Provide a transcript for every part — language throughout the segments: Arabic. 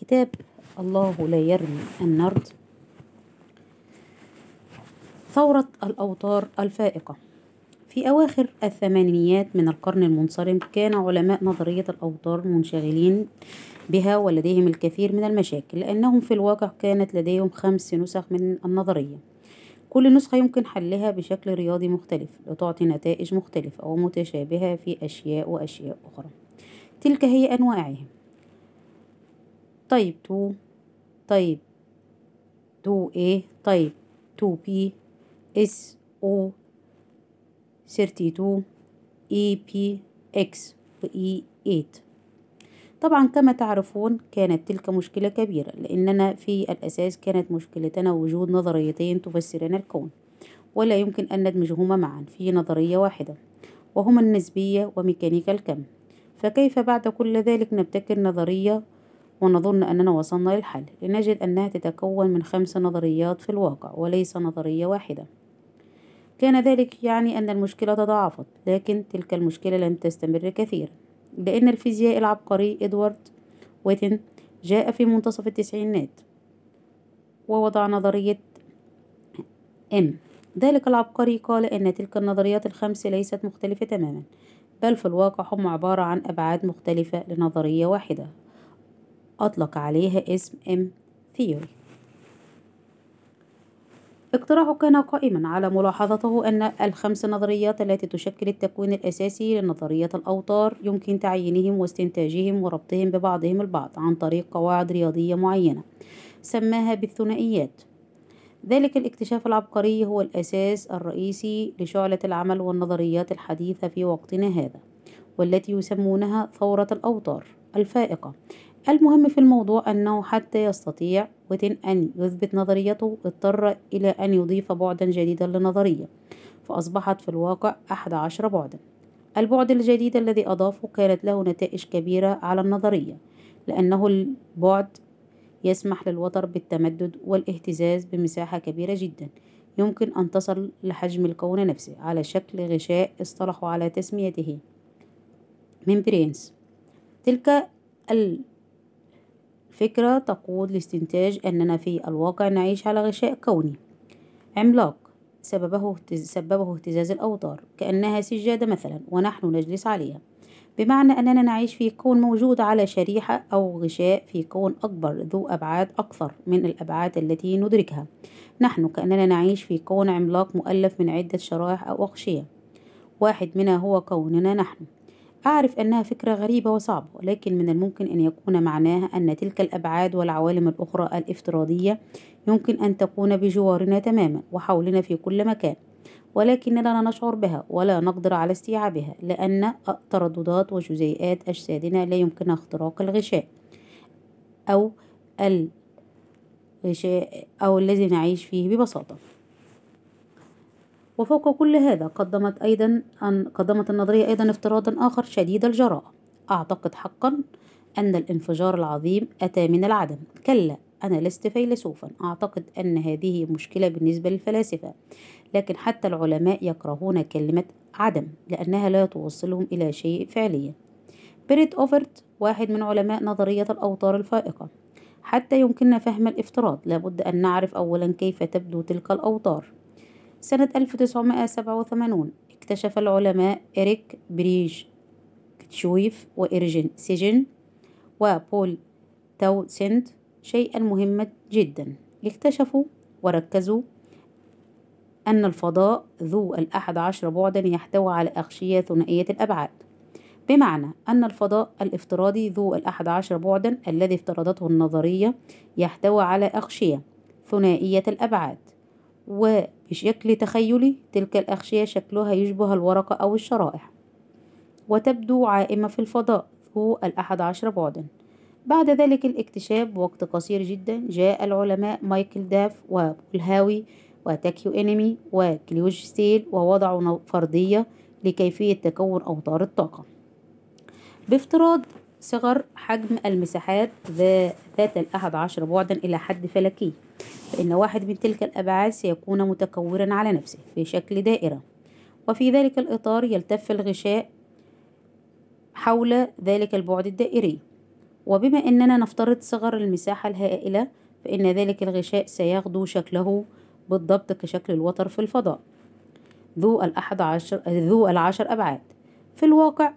كتاب الله لا يرمي النرد. ثورة الأوتار الفائقة. في أواخر الثمانينيات من القرن المنصرم كان علماء نظرية الأوتار منشغلين بها ولديهم الكثير من المشاكل لأنهم في الواقع كانت لديهم خمس نسخ من النظرية. كل نسخة يمكن حلها بشكل رياضي مختلف لتعطي نتائج مختلفة ومتشابهة في أشياء وأشياء أخرى. تلك هي أنواعهم. طيب 2 طيب 2A طيب 2B S O 32 EP X و E8 طبعا كما تعرفون كانت تلك مشكلة كبيرة لأننا في الأساس كانت مشكلتنا وجود نظريتين تفسران الكون ولا يمكن أن ندمجهما معا في نظرية واحدة وهما النسبية وميكانيكا الكم. فكيف بعد كل ذلك نبتكر نظرية ونظن أننا وصلنا للحل. لنجد أنها تتكون من خمس نظريات في الواقع وليس نظرية واحدة. كان ذلك يعني أن المشكلة تضاعفت لكن تلك المشكلة لم تستمر كثيرا لأن الفيزيائي العبقري إدوارد ويتن جاء في منتصف التسعينات ووضع نظرية إم ذلك العبقري قال أن تلك النظريات الخمس ليست مختلفة تماما بل في الواقع هم عبارة عن أبعاد مختلفة لنظرية واحدة. أطلق عليها اسم M Theory. اقتراحه كان قائما على ملاحظته أن الخمس نظريات التي تشكل التكوين الأساسي لنظرية الأوتار يمكن تعيينهم واستنتاجهم وربطهم ببعضهم البعض عن طريق قواعد رياضية معينة سماها بالثنائيات. ذلك الاكتشاف العبقري هو الأساس الرئيسي لشعلة العمل والنظريات الحديثة في وقتنا هذا والتي يسمونها ثورة الأوتار الفائقة المهم في الموضوع أنه حتى يستطيع وتن أن يثبت نظريته اضطر إلى أن يضيف بعدا جديدا للنظرية فأصبحت في الواقع أحد عشر بعدا. البعد الجديد الذي أضافه كانت له نتائج كبيرة على النظرية لأنه البعد يسمح للوتر بالتمدد والاهتزاز بمساحة كبيرة جدا. يمكن أن تصل لحجم الكون نفسه على شكل غشاء اصطلحوا على تسميته. membranes تلك الفكرة تقود لاستنتاج أننا في الواقع نعيش على غشاء كوني. عملاق. سببه سببه اهتزاز الأوتار. كأنها سجادة مثلا ونحن نجلس عليها. بمعنى أننا نعيش في كون موجود على شريحة أو غشاء في كون أكبر ذو أبعاد أكثر من الأبعاد التي ندركها. نحن كأننا نعيش في كون عملاق مؤلف من عدة شرائح أو أغشية. واحد منها هو كوننا نحن. أعرف أنها فكرة غريبة وصعبة لكن من الممكن أن يكون معناها أن تلك الأبعاد والعوالم الأخرى الافتراضية يمكن أن تكون بجوارنا تماما وحولنا في كل مكان ولكننا لا نشعر بها ولا نقدر على استيعابها لأن ترددات وجزيئات أجسادنا لا يمكنها اختراق الغشاء أو الغشاء أو الذي نعيش فيه ببساطة. وفوق كل هذا قدمت أيضا أن قدمت النظرية أيضا افتراضا آخر شديد الجراءة أعتقد حقا أن الانفجار العظيم أتى من العدم. كلا أنا لست فيلسوفا. أعتقد أن هذه مشكلة بالنسبة للفلاسفة. لكن حتى العلماء يكرهون كلمة عدم لأنها لا توصلهم إلى شيء فعليا. بيرت أوفرت واحد من علماء نظرية الأوتار الفائقة. حتى يمكننا فهم الافتراض. لابد أن نعرف أولا كيف تبدو تلك الأوتار. سنة 1987 اكتشف العلماء إريك بيرجشويف وإرجن سيزجن وبول تاوسند شيئا مهما جدا. اكتشفوا وركزوا أن الفضاء ذو الأحد عشر بعدا يحتوي على أغشية ثنائية الأبعاد. بمعنى أن الفضاء الافتراضي ذو الأحد عشر بعدا الذي افترضته النظرية يحتوي على أغشية ثنائية الأبعاد. وبشكل تخيلي تلك الأغشية شكلها يشبه الورقة أو الشرائح. وتبدو عائمة في الفضاء ذو الأحد عشر بعدا. بعد ذلك الاكتشاف بوقت قصير جدا جاء العلماء مايكل داف وبول هاوي وتاكيو إنامي وكيلوج ستيل ووضعوا فرضية لكيفية تكون أوتار الطاقة. بافتراض صغر حجم المساحات ذات الأحد عشر بعدا إلى حد فلكي فإن واحد من تلك الأبعاد سيكون متكورا على نفسه في شكل دائرة. وفي ذلك الإطار يلتف الغشاء حول ذلك البعد الدائري. وبما أننا نفترض صغر المساحة الهائلة فإن ذلك الغشاء سيغدو شكله بالضبط كشكل الوتر في الفضاء. ذو الأحد عشر ذو العشر أبعاد. في الواقع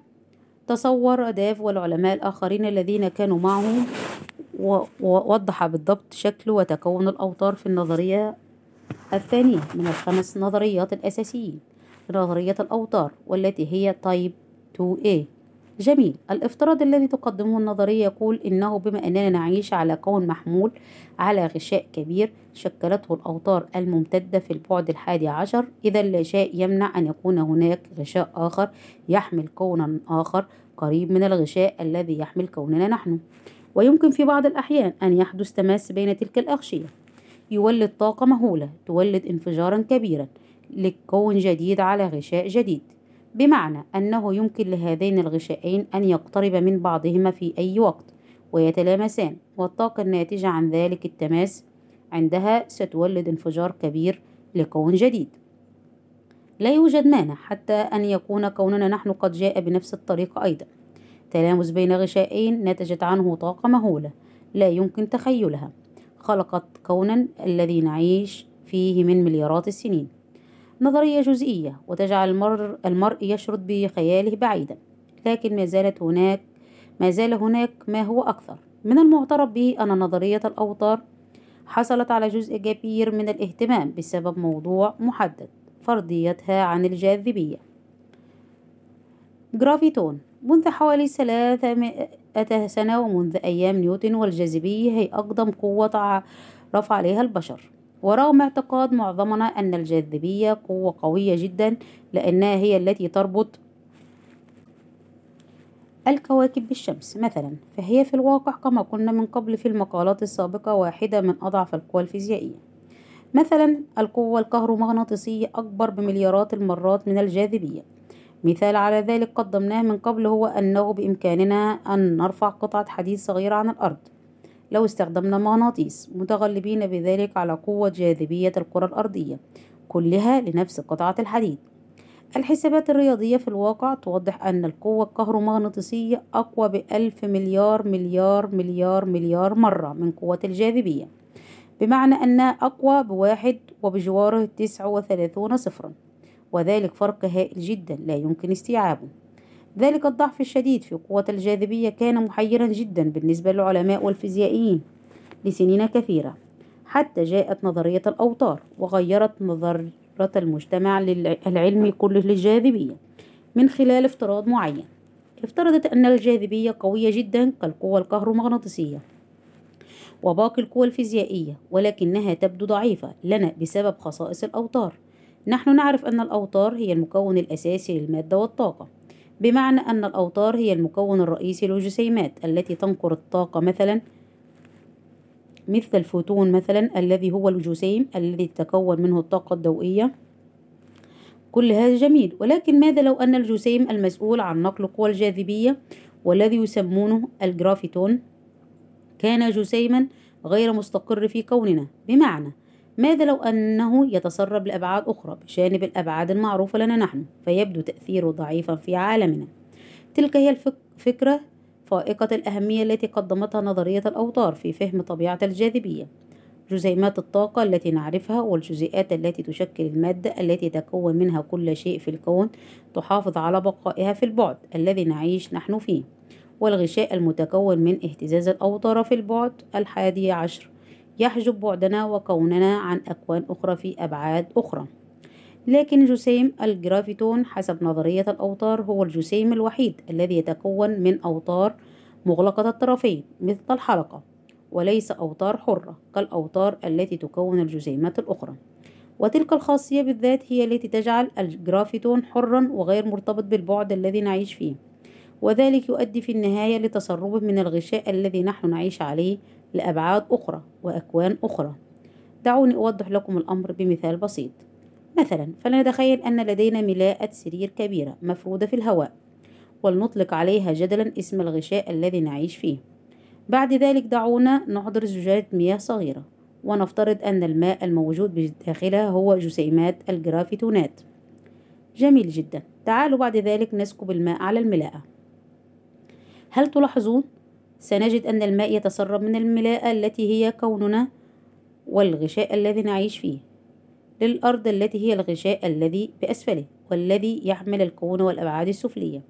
تصور داف والعلماء الآخرين الذين كانوا معه ووضح بالضبط شكل وتكون الأوتار في النظرية الثانية من الخمس نظريات الأساسيين. نظرية الأوتار والتي هي تايب 2A جميل. الافتراض الذي تقدمه النظرية يقول إنه بما أننا نعيش على كون محمول على غشاء كبير شكلته الأوتار الممتدة في البعد الحادي عشر إذا لا شيء يمنع أن يكون هناك غشاء آخر يحمل كونا آخر قريب من الغشاء الذي يحمل كوننا نحن. ويمكن في بعض الأحيان أن يحدث تماس بين تلك الأغشية. يولد طاقة مهولة تولد انفجارا كبيرا لكون جديد على غشاء جديد. بمعنى أنه يمكن لهذين الغشائين أن يقترب من بعضهما في أي وقت ويتلامسان والطاقة الناتجة عن ذلك التماس عندها ستولد انفجار كبير لكون جديد. لا يوجد مانع حتى أن يكون كوننا نحن قد جاء بنفس الطريقة أيضا. تلامس بين غشائين نتجت عنه طاقة مهولة لا يمكن تخيلها. خلقت كونا الذي نعيش فيه من مليارات السنين. نظرية جزئية وتجعل المرء, المرء يشرد بخياله بعيدا. لكن ما زالت هناك ما زال هناك ما هو أكثر. من المعترف به أن نظرية الأوتار حصلت على جزء كبير من الاهتمام بسبب موضوع محدد فرضيتها عن الجاذبية. جرافيتون منذ حوالي ثلاثة سنة ومنذ أيام نيوتن والجاذبية هي أقدم قوة رفع عليها البشر. ورغم اعتقاد معظمنا أن الجاذبية قوة قوية جدا لأنها هي التي تربط الكواكب بالشمس. مثلا فهي في الواقع كما قلنا من قبل في المقالات السابقة واحدة من أضعف القوى الفيزيائية. مثلا القوة الكهرومغناطيسية أكبر بمليارات المرات من الجاذبية. مثال على ذلك قدمناه من قبل هو أنه بإمكاننا أن نرفع قطعة حديد صغيرة عن الأرض. لو استخدمنا مغناطيس متغلبين بذلك على قوة جاذبية الكرة الأرضية كلها لنفس قطعة الحديد. الحسابات الرياضية في الواقع توضح أن القوة الكهرومغناطيسية أقوى بألف مليار مليار مليار مليار مرة من قوة الجاذبية بمعنى أنها أقوى بواحد وبجواره تسعة وثلاثون صفرا وذلك فرق هائل جدا لا يمكن استيعابه. ذلك الضعف الشديد في قوة الجاذبية كان محيرا جدا بالنسبة للعلماء والفيزيائيين لسنين كثيرة حتى جاءت نظرية الأوتار وغيرت نظرة المجتمع العلمي كله للجاذبية من خلال افتراض معين. افترضت أن الجاذبية قوية جدا كالقوة الكهرومغناطيسية وباقي القوى الفيزيائية ولكنها تبدو ضعيفة لنا بسبب خصائص الأوتار. نحن نعرف أن الأوتار هي المكون الأساسي للمادة والطاقة. بمعنى أن الأوتار هي المكون الرئيسي للجسيمات التي تنقل الطاقة مثلا مثل الفوتون مثلا الذي هو الجسيم الذي تتكون منه الطاقة الضوئية. كل هذا جميل ولكن ماذا لو أن الجسيم المسؤول عن نقل قوى الجاذبية والذي يسمونه الجرافيتون كان جسيما غير مستقر في كوننا؟ بمعنى ماذا لو أنه يتسرب لأبعاد أخرى بجانب الأبعاد المعروفة لنا نحن فيبدو تأثيره ضعيفا في عالمنا. تلك هي الفكرة فائقة الأهمية التي قدمتها نظرية الأوتار في فهم طبيعة الجاذبية. جزيئات الطاقة التي نعرفها والجزيئات التي تشكل المادة التي تكون منها كل شيء في الكون تحافظ على بقائها في البعد الذي نعيش نحن فيه. والغشاء المتكون من اهتزاز الأوتار في البعد الحادي عشر. يحجب بعدنا وكوننا عن أكوان أخرى في أبعاد أخرى. لكن جسيم الجرافيتون حسب نظرية الأوتار هو الجسيم الوحيد الذي يتكون من أوتار مغلقة الطرفين مثل الحلقة وليس أوتار حرة كالأوتار التي تكون الجسيمات الأخرى. وتلك الخاصية بالذات هي التي تجعل الجرافيتون حرا وغير مرتبط بالبعد الذي نعيش فيه. وذلك يؤدي في النهاية لتسربه من الغشاء الذي نحن نعيش عليه لأبعاد أخرى وأكوان أخرى. دعوني أوضح لكم الأمر بمثال بسيط. مثلا فلنتخيل أن لدينا ملاءة سرير كبيرة مفرودة في الهواء ولنطلق عليها جدلا اسم الغشاء الذي نعيش فيه. بعد ذلك دعونا نحضر زجاجة مياه صغيرة ونفترض أن الماء الموجود بداخلها هو جسيمات الجرافيتونات جميل جدا. تعالوا بعد ذلك نسكب الماء على الملاءة. هل تلاحظون؟ سنجد أن الماء يتسرب من الملاءة التي هي كوننا والغشاء الذي نعيش فيه للأرض التي هي الغشاء الذي بأسفله والذي يحمل الكون والأبعاد السفلية.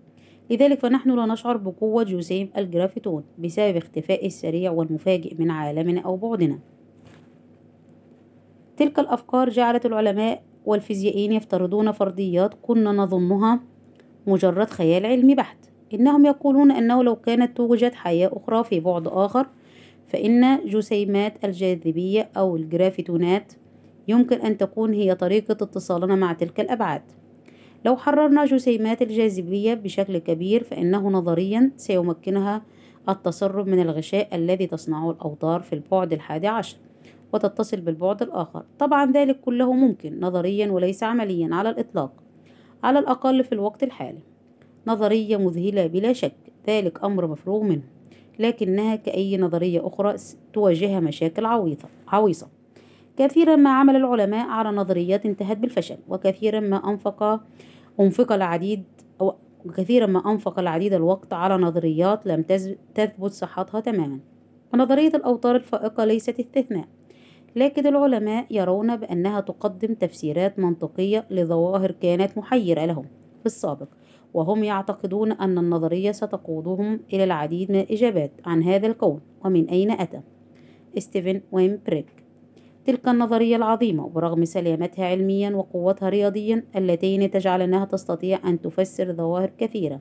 لذلك فنحن لا نشعر بقوة جسيم الجرافيتون بسبب اختفائه السريع والمفاجئ من عالمنا أو بعدنا. تلك الأفكار جعلت العلماء والفيزيائيين يفترضون فرضيات كنا نظنها مجرد خيال علمي بحت. إنهم يقولون أنه لو كانت توجد حياة أخرى في بعد آخر فإن جسيمات الجاذبية أو الجرافيتونات يمكن أن تكون هي طريقة اتصالنا مع تلك الأبعاد. لو حررنا جسيمات الجاذبية بشكل كبير فإنه نظريا سيمكنها التسرب من الغشاء الذي تصنعه الأوتار في البعد الحادي عشر وتتصل بالبعد الآخر. طبعا ذلك كله ممكن نظريا وليس عمليا على الإطلاق على الأقل في الوقت الحالي. نظرية مذهلة بلا شك. ذلك أمر مفروغ منه لكنها كأي نظرية أخرى تواجهها مشاكل عويصة عويصة. كثيرا ما عمل العلماء على نظريات انتهت بالفشل وكثيرا ما أنفق أنفق العديد أو كثيرا ما أنفق العديد الوقت على نظريات لم تثبت صحتها تماما. ونظرية الأوتار الفائقة ليست استثناء لكن العلماء يرون بأنها تقدم تفسيرات منطقية لظواهر كانت محيرة لهم. في السابق وهم يعتقدون أن النظرية ستقودهم إلى العديد من الإجابات عن هذا الكون ومن أين أتى؟ ستيفن ويم بريك تلك النظرية العظيمة برغم سلامتها علميا وقوتها رياضيا اللتين تجعلنها تستطيع أن تفسر ظواهر كثيرة.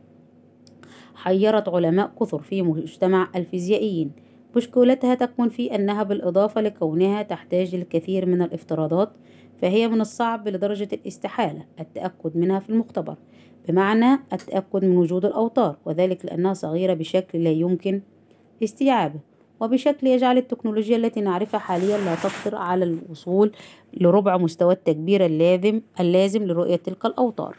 حيرت علماء كثر في مجتمع الفيزيائيين. مشكلتها تكمن في أنها بالإضافة لكونها تحتاج للكثير من الافتراضات فهي من الصعب لدرجة الاستحالة التأكد منها في المختبر. بمعنى التأكد من وجود الأوتار وذلك لأنها صغيرة بشكل لا يمكن استيعابه وبشكل يجعل التكنولوجيا التي نعرفها حاليا لا تقدر على الوصول لربع مستوى التكبير اللازم اللازم لرؤية تلك الأوتار.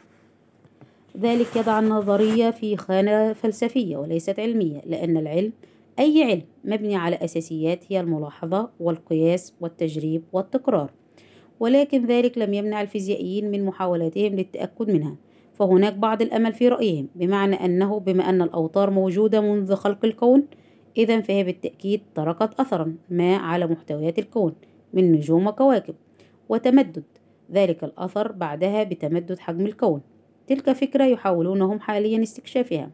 ذلك يضع النظرية في خانة فلسفية وليست علمية لأن العلم أي علم مبني على أساسيات هي الملاحظة والقياس والتجريب والتكرار ولكن ذلك لم يمنع الفيزيائيين من محاولاتهم للتأكد منها. فهناك بعض الأمل في رأيهم بمعنى أنه بما أن الأوتار موجودة منذ خلق الكون إذا فهي بالتأكيد تركت أثرا ما على محتويات الكون من نجوم وكواكب وتمدد ذلك الأثر بعدها بتمدد حجم الكون. تلك فكرة يحاولونهم حاليا استكشافها.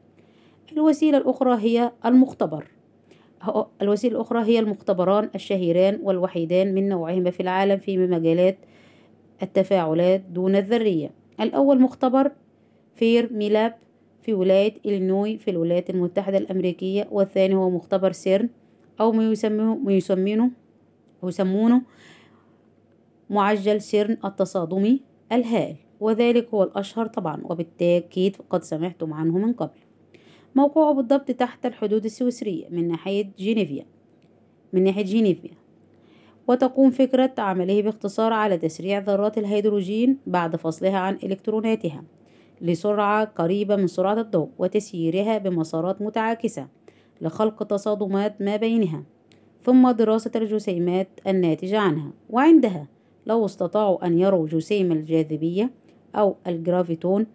الوسيلة الأخرى هي المختبر. الوسيلة الأخرى هي المختبران الشهيران والوحيدان من نوعهما في العالم في مجالات التفاعلات دون الذرية. الأول مختبر فيرميلاب في ولاية إلينوي في الولايات المتحدة الأمريكية والثاني هو مختبر سيرن أو ما يسمونه يسمونه معجل سيرن التصادمي الهائل وذلك هو الأشهر طبعا وبالتأكيد قد سمعتم عنه من قبل. موقعه بالضبط تحت الحدود السويسرية من ناحية جينيفيا من ناحية جينيفيا. وتقوم فكرة عمله باختصار على تسريع ذرات الهيدروجين بعد فصلها عن إلكتروناتها. لسرعة قريبة من سرعة الضوء وتسييرها بمسارات متعاكسة لخلق تصادمات ما بينها ثم دراسة الجسيمات الناتجة عنها. وعندها لو استطاعوا أن يروا جسيم الجاذبية أو الجرافيتون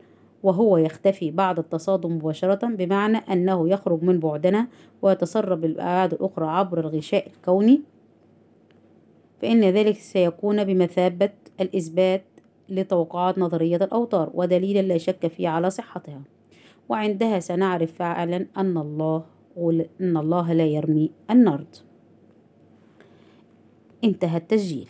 وهو يختفي بعد التصادم مباشرة بمعنى أنه يخرج من بعدنا ويتسرب الأبعاد الأخرى عبر الغشاء الكوني فإن ذلك سيكون بمثابة الإثبات لتوقعات نظرية الأوتار ودليلا لا شك فيه على صحتها. وعندها سنعرف فعلا أن الله أن الله لا يرمي النرد. انتهى التسجيل.